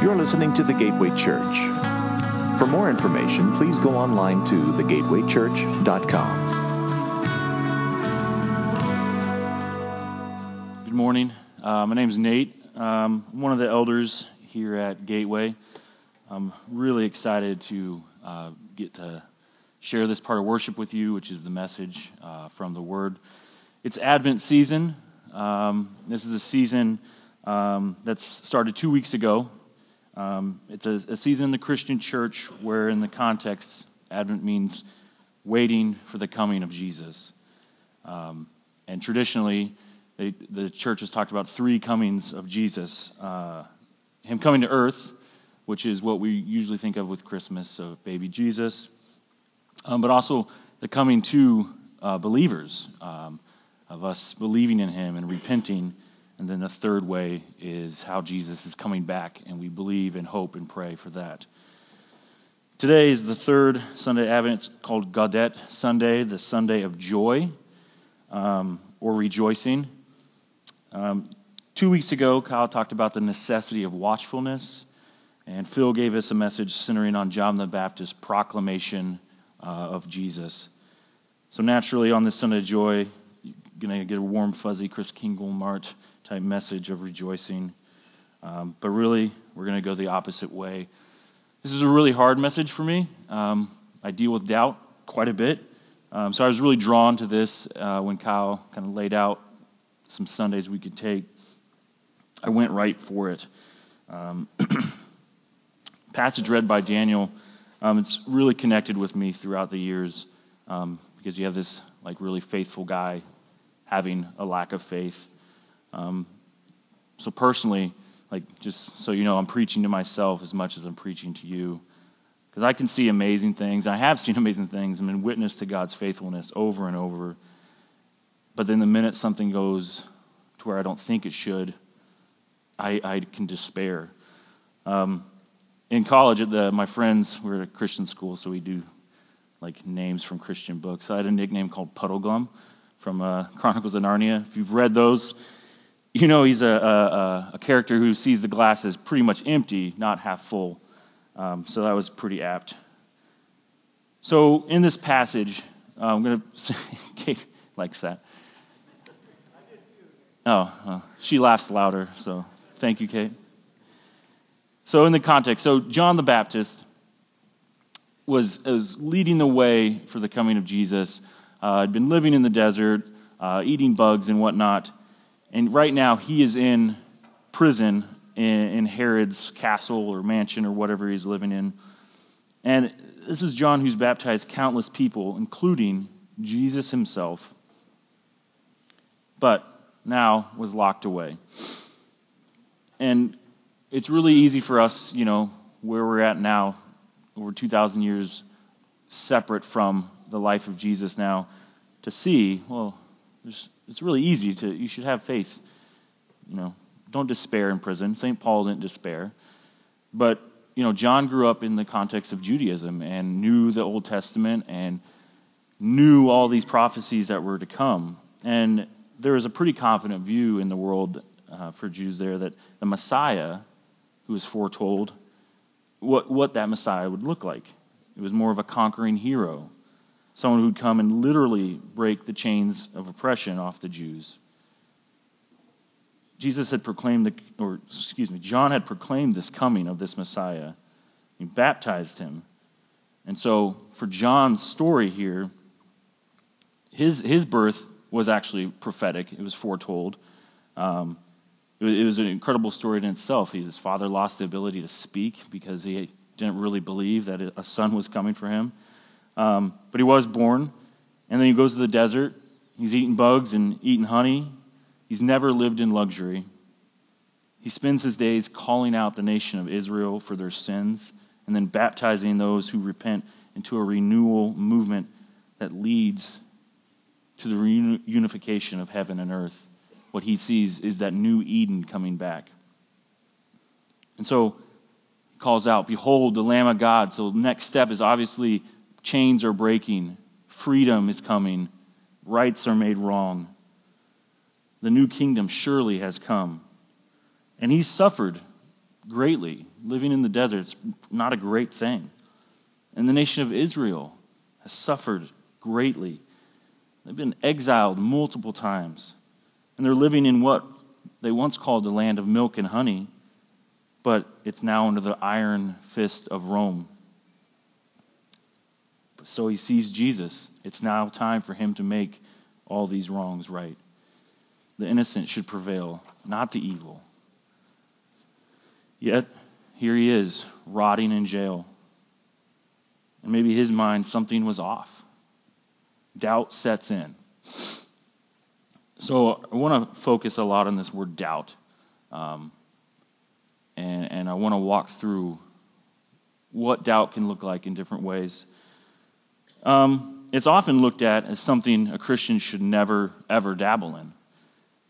You're listening to the Gateway Church. For more information, please go online to thegatewaychurch.com. Good morning. Uh, my name is Nate. Um, I'm one of the elders here at Gateway. I'm really excited to uh, get to share this part of worship with you, which is the message uh, from the Word. It's Advent season. Um, this is a season um, that's started two weeks ago. Um, it's a, a, season in the Christian church where, in the context, Advent means waiting for the coming of Jesus. Um, and traditionally, they, the church has talked about three comings of Jesus uh, Him coming to earth, which is what we usually think of with Christmas, so baby Jesus, um, but also the coming to uh, believers, um, of us believing in Him and repenting and then the third way is how Jesus is coming back, and we believe and hope and pray for that. Today is the third Sunday Advent. It's called Gaudete Sunday, the Sunday of joy um, or rejoicing. Um, two weeks ago, Kyle talked about the necessity of watchfulness, and Phil gave us a message centering on John the Baptist's proclamation uh, of Jesus. So, naturally, on this Sunday of joy, going to get a warm, fuzzy Kris Mart type message of rejoicing. Um, but really, we're going to go the opposite way. This is a really hard message for me. Um, I deal with doubt quite a bit. Um, so I was really drawn to this uh, when Kyle kind of laid out some Sundays we could take. I went right for it. Um, passage read by Daniel, um, it's really connected with me throughout the years um, because you have this like really faithful guy having a lack of faith um, so personally, like just so you know, I'm preaching to myself as much as I'm preaching to you. Because I can see amazing things. I have seen amazing things. I'm been witness to God's faithfulness over and over. But then the minute something goes to where I don't think it should, I, I can despair. Um, in college, at the, my friends, we are at a Christian school, so we do like names from Christian books. I had a nickname called Puddleglum from uh, Chronicles of Narnia. If you've read those, you know he's a, a, a, character who sees the glass as pretty much empty, not half full. Um, so that was pretty apt. So in this passage, uh, I'm going to Kate likes that. Oh, well, she laughs louder, so thank you, Kate. So, in the context, so John the Baptist was, was leading the way for the coming of Jesus. Uh, had been living in the desert, uh, eating bugs and whatnot. And right now, he is in prison in, in Herod's castle or mansion or whatever he's living in. And this is John who's baptized countless people, including Jesus himself, but now was locked away. And it's really easy for us, you know, where we're at now, over 2,000 years separate from the life of Jesus now, to see, well, it's really easy to, you should have faith. You know, don't despair in prison. St. Paul didn't despair. But, you know, John grew up in the context of Judaism and knew the Old Testament and knew all these prophecies that were to come. And there was a pretty confident view in the world uh, for Jews there that the Messiah, who was foretold, what, what that Messiah would look like. It was more of a conquering hero someone who'd come and literally break the chains of oppression off the Jews. Jesus had proclaimed, the, or excuse me, John had proclaimed this coming of this Messiah. He baptized him. And so, for John's story here, his, his birth was actually prophetic, it was foretold. Um, it, it was an incredible story in itself. His father lost the ability to speak because he didn't really believe that a son was coming for him. Um, but he was born, and then he goes to the desert. He's eating bugs and eating honey. He's never lived in luxury. He spends his days calling out the nation of Israel for their sins and then baptizing those who repent into a renewal movement that leads to the reunification of heaven and earth. What he sees is that new Eden coming back. And so he calls out, Behold, the Lamb of God. So the next step is obviously Chains are breaking, freedom is coming, rights are made wrong. The new kingdom surely has come. And he suffered greatly. Living in the desert is not a great thing. And the nation of Israel has suffered greatly. They've been exiled multiple times. And they're living in what they once called the land of milk and honey, but it's now under the iron fist of Rome. So he sees Jesus. It's now time for him to make all these wrongs right. The innocent should prevail, not the evil. Yet, here he is, rotting in jail. And maybe his mind, something was off. Doubt sets in. So I want to focus a lot on this word doubt. Um, and, and I want to walk through what doubt can look like in different ways. Um, it's often looked at as something a Christian should never, ever dabble in.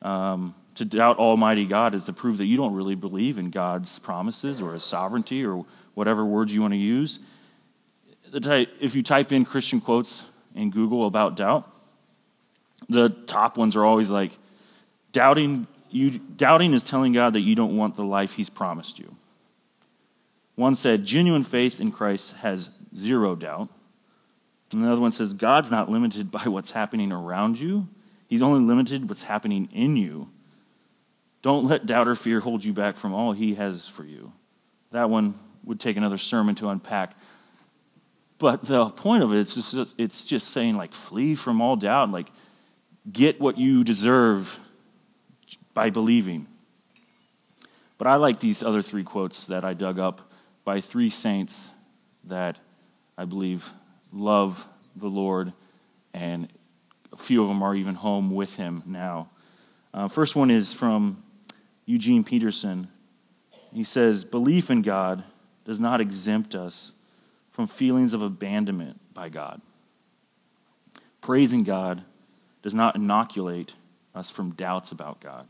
Um, to doubt Almighty God is to prove that you don't really believe in God's promises or His sovereignty or whatever words you want to use. If you type in Christian quotes in Google about doubt, the top ones are always like, doubting, you, doubting is telling God that you don't want the life He's promised you. One said, genuine faith in Christ has zero doubt. And one says, God's not limited by what's happening around you, He's only limited what's happening in you. Don't let doubt or fear hold you back from all He has for you. That one would take another sermon to unpack. But the point of it is just, it's just saying, like, flee from all doubt. Like, get what you deserve by believing. But I like these other three quotes that I dug up by three saints that I believe love the Lord, and a few of them are even home with him now. Uh, first one is from Eugene Peterson. He says, Belief in God does not exempt us from feelings of abandonment by God. Praising God does not inoculate us from doubts about God.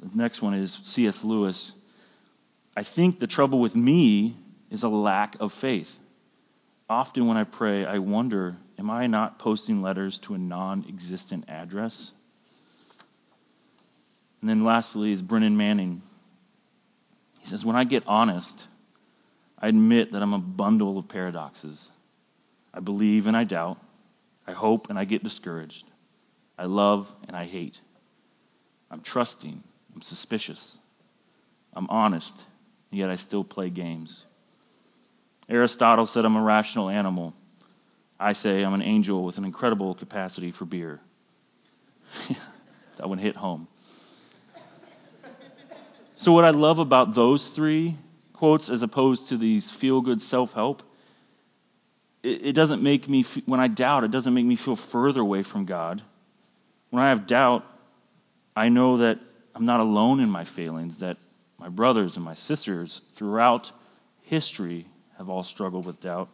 The next one is C.S. Lewis. I think the trouble with me is a lack of faith. Often when I pray, I wonder, am I not posting letters to a non existent address? And then lastly is Brennan Manning. He says, When I get honest, I admit that I'm a bundle of paradoxes. I believe and I doubt. I hope and I get discouraged. I love and I hate. I'm trusting. I'm suspicious. I'm honest, and yet I still play games. Aristotle said I'm a rational animal. I say I'm an angel with an incredible capacity for beer. that one hit home. So, what I love about those three quotes, as opposed to these feel good self help, it, it, doesn't make me, when I doubt, it doesn't make me feel further away from God. When I have doubt, I know that I'm not alone in my failings, that my brothers and my sisters throughout history have all struggled with doubt.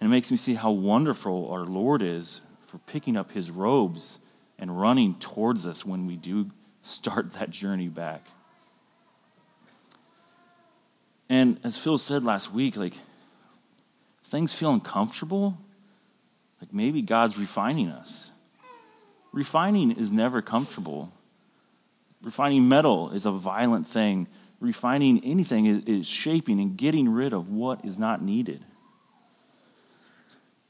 And it makes me see how wonderful our Lord is for picking up his robes and running towards us when we do start that journey back. And as Phil said last week, like things feel uncomfortable, like maybe God's refining us. Refining is never comfortable. Refining metal is a violent thing. Refining anything is, shaping and getting rid of what is not needed.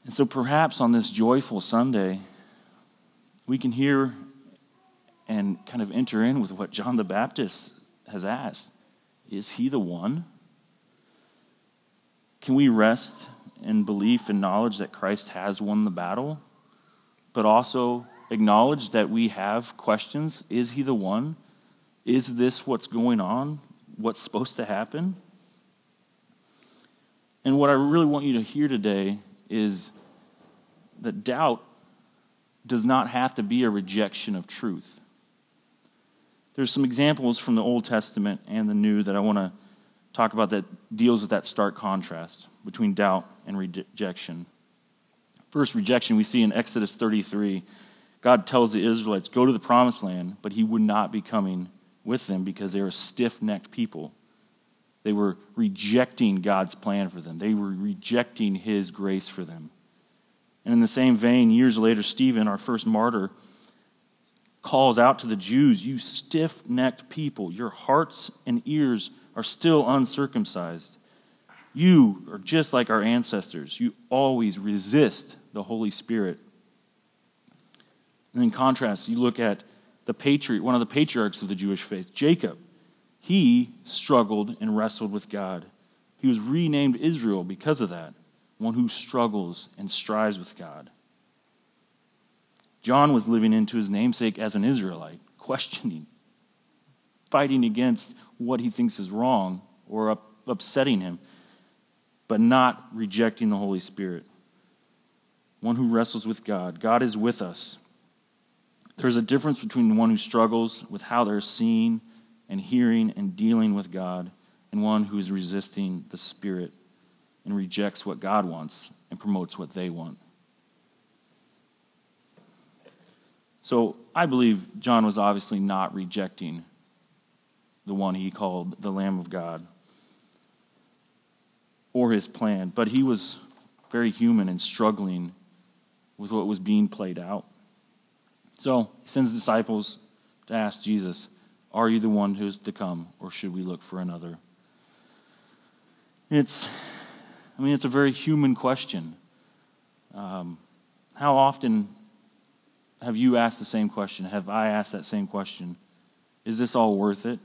And so perhaps on this joyful Sunday, we can hear and kind of enter in with what John the Baptist has asked Is he the one? Can we rest in belief and knowledge that Christ has won the battle, but also acknowledge that we have questions? Is he the one? Is this what's going on? What's supposed to happen? And what I really want you to hear today is that doubt does not have to be a rejection of truth. There's some examples from the Old Testament and the New that I want to talk about that deals with that stark contrast between doubt and rejection. First, rejection we see in Exodus 33. God tells the Israelites, Go to the promised land, but he would not be coming with them because they were stiff necked people. They were rejecting God's plan for them, they were rejecting his grace for them. And in the same vein, years later, Stephen, our first martyr, calls out to the Jews, You stiff necked people, your hearts and ears are still uncircumcised. You are just like our ancestors. You always resist the Holy Spirit. And in contrast, you look at the patriarch, one of the patriarchs of the Jewish faith, Jacob. He struggled and wrestled with God. He was renamed Israel because of that, one who struggles and strives with God. John was living into his namesake as an Israelite, questioning, fighting against what he thinks is wrong or upsetting him, but not rejecting the Holy Spirit. One who wrestles with God. God is with us. There's a difference between one who struggles with how they're seeing and hearing and dealing with God and one who is resisting the Spirit and rejects what God wants and promotes what they want. So I believe John was obviously not rejecting the one he called the Lamb of God or his plan, but he was very human and struggling with what was being played out. So he sends disciples to ask Jesus, Are you the one who is to come, or should we look for another? It's, I mean, it's a very human question. Um, how often have you asked the same question? Have I asked that same question? Is this all worth it?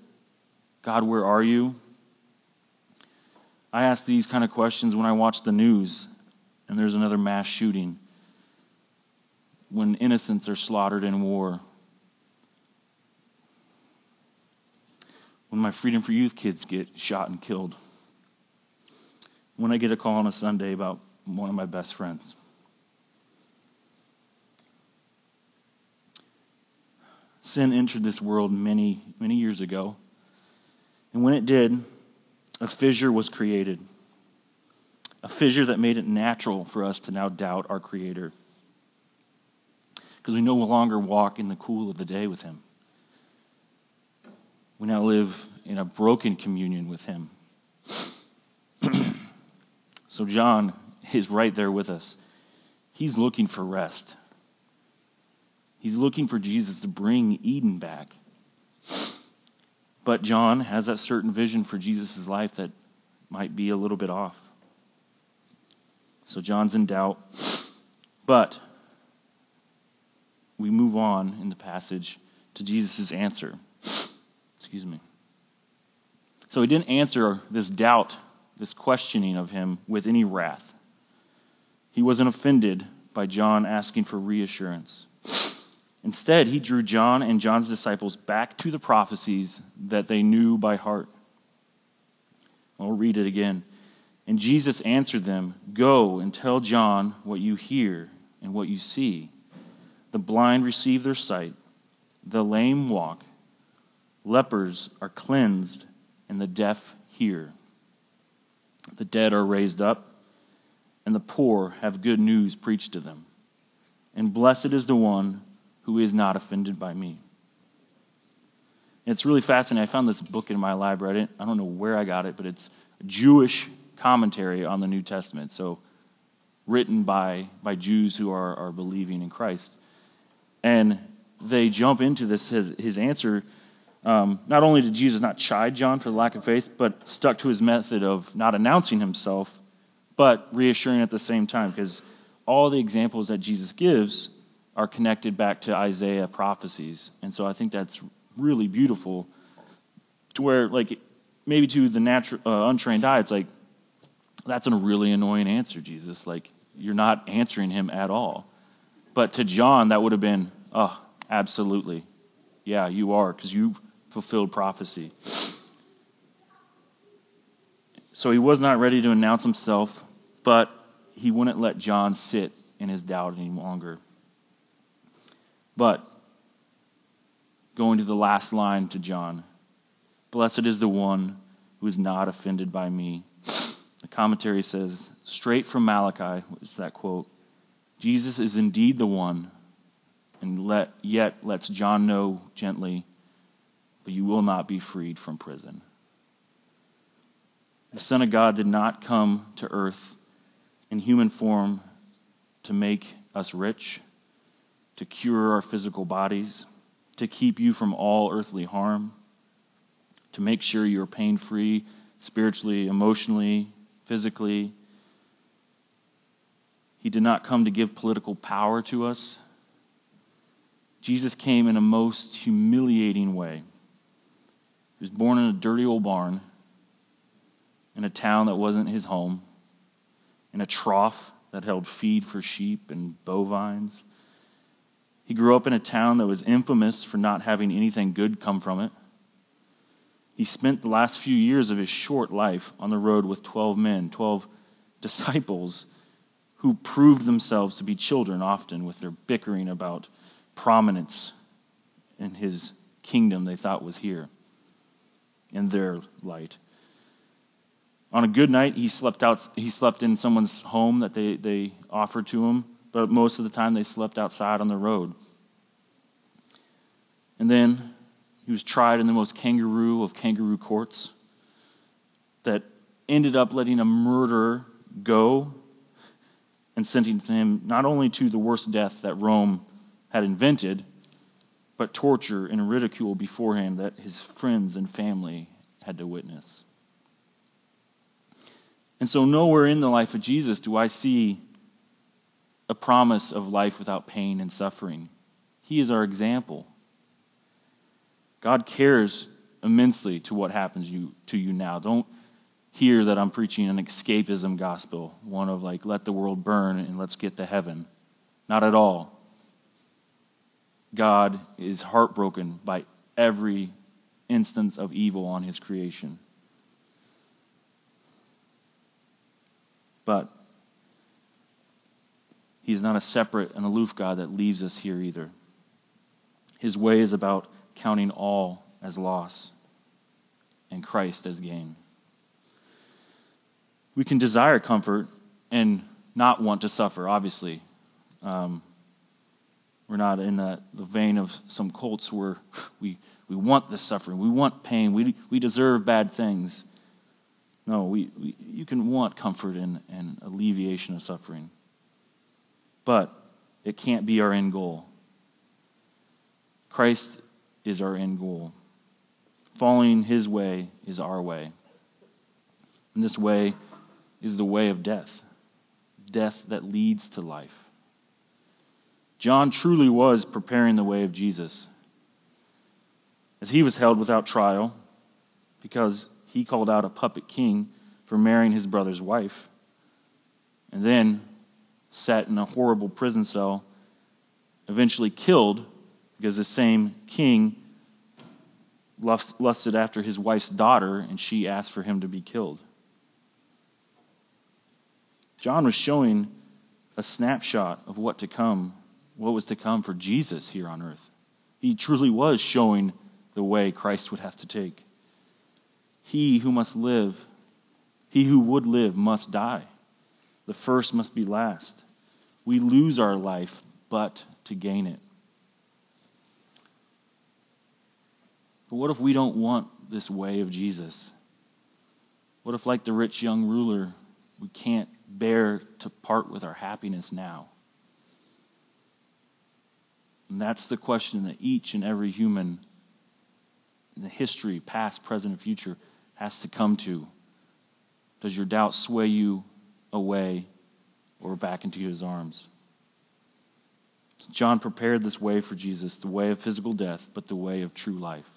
God, where are you? I ask these kind of questions when I watch the news and there's another mass shooting, when innocents are slaughtered in war, when my Freedom for Youth kids get shot and killed, when I get a call on a Sunday about one of my best friends. sin entered this world many, many years ago. And when it did, a fissure was created. A fissure that made it natural for us to now doubt our Creator. Because we no longer walk in the cool of the day with Him. We now live in a broken communion with Him. so, John is right there with us. He's looking for rest. He's looking for Jesus to bring Eden back. But John has that certain vision for Jesus' life that might be a little bit off. So John's in doubt. But we move on in the passage to Jesus' answer. Excuse me. So he didn't answer this doubt, this questioning of him with any wrath. He wasn't offended by John asking for reassurance. Instead, he drew John and John's disciples back to the prophecies that they knew by heart. I'll read it again. And Jesus answered them Go and tell John what you hear and what you see. The blind receive their sight, the lame walk, lepers are cleansed, and the deaf hear. The dead are raised up, and the poor have good news preached to them. And blessed is the one who is not offended by me. And it's really fascinating. I found this book in my library. I, don't know where I got it, but it's a Jewish commentary on the New Testament. So, written by, by Jews who are, are believing in Christ. And they jump into this, his, his answer. Um, not only did Jesus not chide John for the lack of faith, but stuck to his method of not announcing himself, but reassuring at the same time, because all the examples that Jesus gives are connected back to Isaiah prophecies. And so I think that's really beautiful to where, like, maybe to the natural, uh, untrained eye, it's like, that's a really annoying answer, Jesus. Like, you're not answering him at all. But to John, that would have been, oh, absolutely. Yeah, you are, because you've fulfilled prophecy. So he was not ready to announce himself, but he wouldn't let John sit in his doubt any longer. But going to the last line to John Blessed is the one who is not offended by me. The commentary says, straight from Malachi, is that quote, Jesus is indeed the one, and let, yet lets John know gently, but you will not be freed from prison. The Son of God did not come to earth in human form to make us rich to cure our physical bodies. to keep you from all earthly harm, to make sure you're pain free spiritually, emotionally, physically. He did not come to give political power to us. Jesus came in a most humiliating way. He was born in a dirty old barn in a town that wasn't his home, in a trough that held feed for sheep and bovines. He grew up in a town that was infamous for not having anything good come from it. He spent the last few years of his short life on the road with 12 men, 12 disciples who proved themselves to be children often with their bickering about prominence in his kingdom they thought was here in their light. On a good night, he slept out. He slept in someone's home that they, they offered to him, but most of the time they slept outside on the road. And then he was tried in the most kangaroo of kangaroo courts that ended up letting a murderer go and sentencing him not only to the worst death that Rome had invented, but torture and ridicule beforehand that his friends and family had to witness. And so, nowhere in the life of Jesus do I see a promise of life without pain and suffering. He is our example. God cares immensely to what happens you, to you now. Don't hear that I'm preaching an escapism gospel, one of like, let the world burn and let's get to heaven. Not at all. God is heartbroken by every instance of evil on his creation. But he's not a separate and aloof God that leaves us here either. His way is about counting all as loss and Christ as gain. We can desire comfort and not want to suffer, obviously. Um, we're not in the, vein of some cults where we, we want the suffering, we want pain, we, we deserve bad things. No, we, we, you can want comfort and, and alleviation of suffering. But it can't be our end goal. Christ is our end goal. Following his way is our way. And this way is the way of death death that leads to life. John truly was preparing the way of Jesus. As he was held without trial, because he called out a puppet king for marrying his brother's wife, and then sat in a horrible prison cell, eventually killed because the same king lusted after his wife's daughter and she asked for him to be killed. John was showing a snapshot of what to come, what was to come for Jesus here on earth. He truly was showing the way Christ would have to take. He who must live, he who would live must die. The first must be last. We lose our life, but to gain it. But what if we don't want this way of Jesus? What if, like the rich young ruler, we can't bear to part with our happiness now? And that's the question that each and every human in the history, past, present, and future, has to come to. Does your doubt sway you away or back into his arms? John prepared this way for Jesus, the way of physical death, but the way of true life.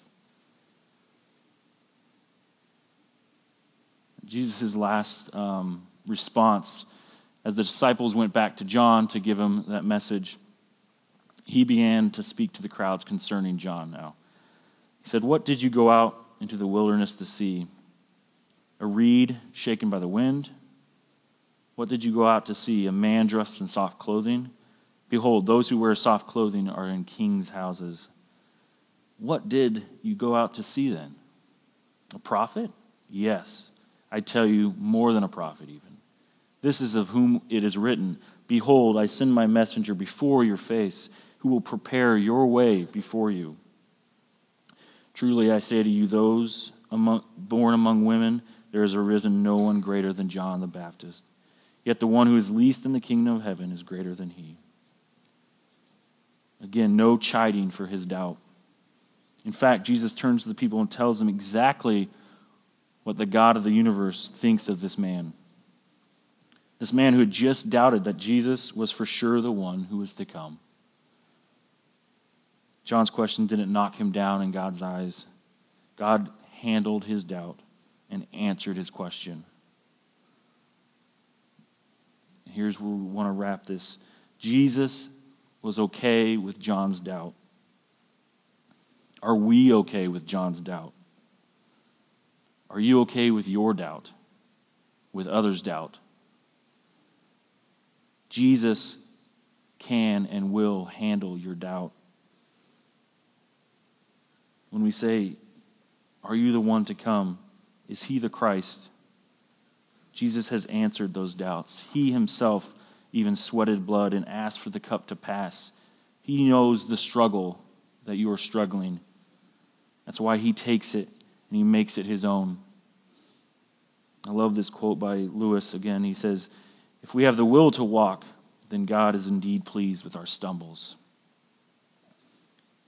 Jesus' last um, response, as the disciples went back to John to give him that message, he began to speak to the crowds concerning John now. He said, What did you go out into the wilderness to see? A reed shaken by the wind? What did you go out to see? A man dressed in soft clothing? Behold, those who wear soft clothing are in kings' houses. What did you go out to see then? A prophet? Yes, I tell you, more than a prophet, even. This is of whom it is written Behold, I send my messenger before your face, who will prepare your way before you. Truly I say to you, those among, born among women, there has arisen no one greater than John the Baptist. Yet the one who is least in the kingdom of heaven is greater than he. Again, no chiding for his doubt. In fact, Jesus turns to the people and tells them exactly what the God of the universe thinks of this man. This man who had just doubted that Jesus was for sure the one who was to come. John's question didn't knock him down in God's eyes. God handled his doubt and answered his question. Here's where we want to wrap this Jesus was okay with John's doubt. Are we okay with John's doubt? Are you okay with your doubt? With others' doubt? Jesus can and will handle your doubt. When we say, Are you the one to come? Is he the Christ? Jesus has answered those doubts. He himself even sweated blood and asked for the cup to pass. He knows the struggle that you are struggling. That's why he takes it and he makes it his own. I love this quote by Lewis again. He says, If we have the will to walk, then God is indeed pleased with our stumbles.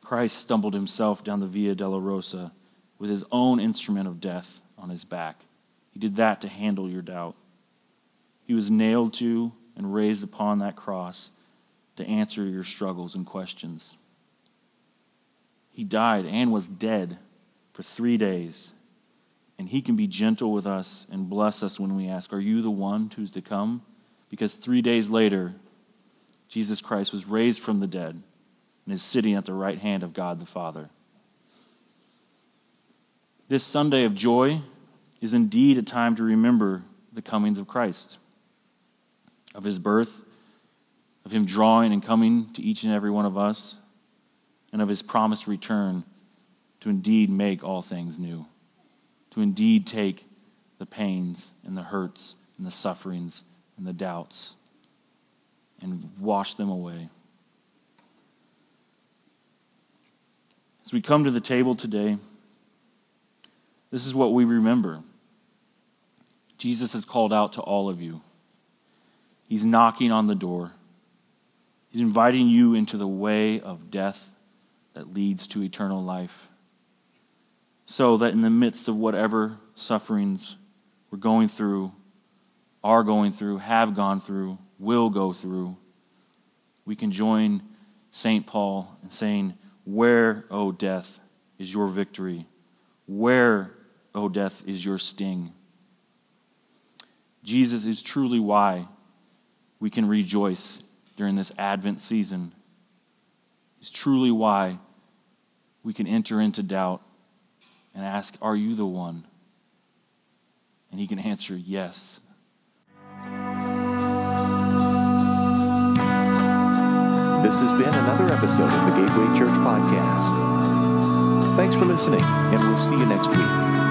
Christ stumbled himself down the Via Dolorosa with his own instrument of death on his back. He did that to handle your doubt. He was nailed to and raised upon that cross to answer your struggles and questions. He died and was dead for three days. And he can be gentle with us and bless us when we ask, Are you the one who's to come? Because three days later, Jesus Christ was raised from the dead and is sitting at the right hand of God the Father. This Sunday of joy is indeed a time to remember the comings of Christ, of his birth, of him drawing and coming to each and every one of us, and of his promised return to indeed make all things new, to indeed take the pains and the hurts and the sufferings and the doubts and wash them away. As we come to the table today, this is what we remember. Jesus has called out to all of you. He's knocking on the door. He's inviting you into the way of death that leads to eternal life. So that in the midst of whatever sufferings we're going through, are going through, have gone through, will go through, we can join St. Paul in saying, Where, O death, is your victory? Where, O death, is your sting? Jesus is truly why we can rejoice during this Advent season. Is truly why we can enter into doubt and ask, Are you the one? And he can answer, Yes. This has been another episode of the Gateway Church Podcast. Thanks for listening, and we'll see you next week.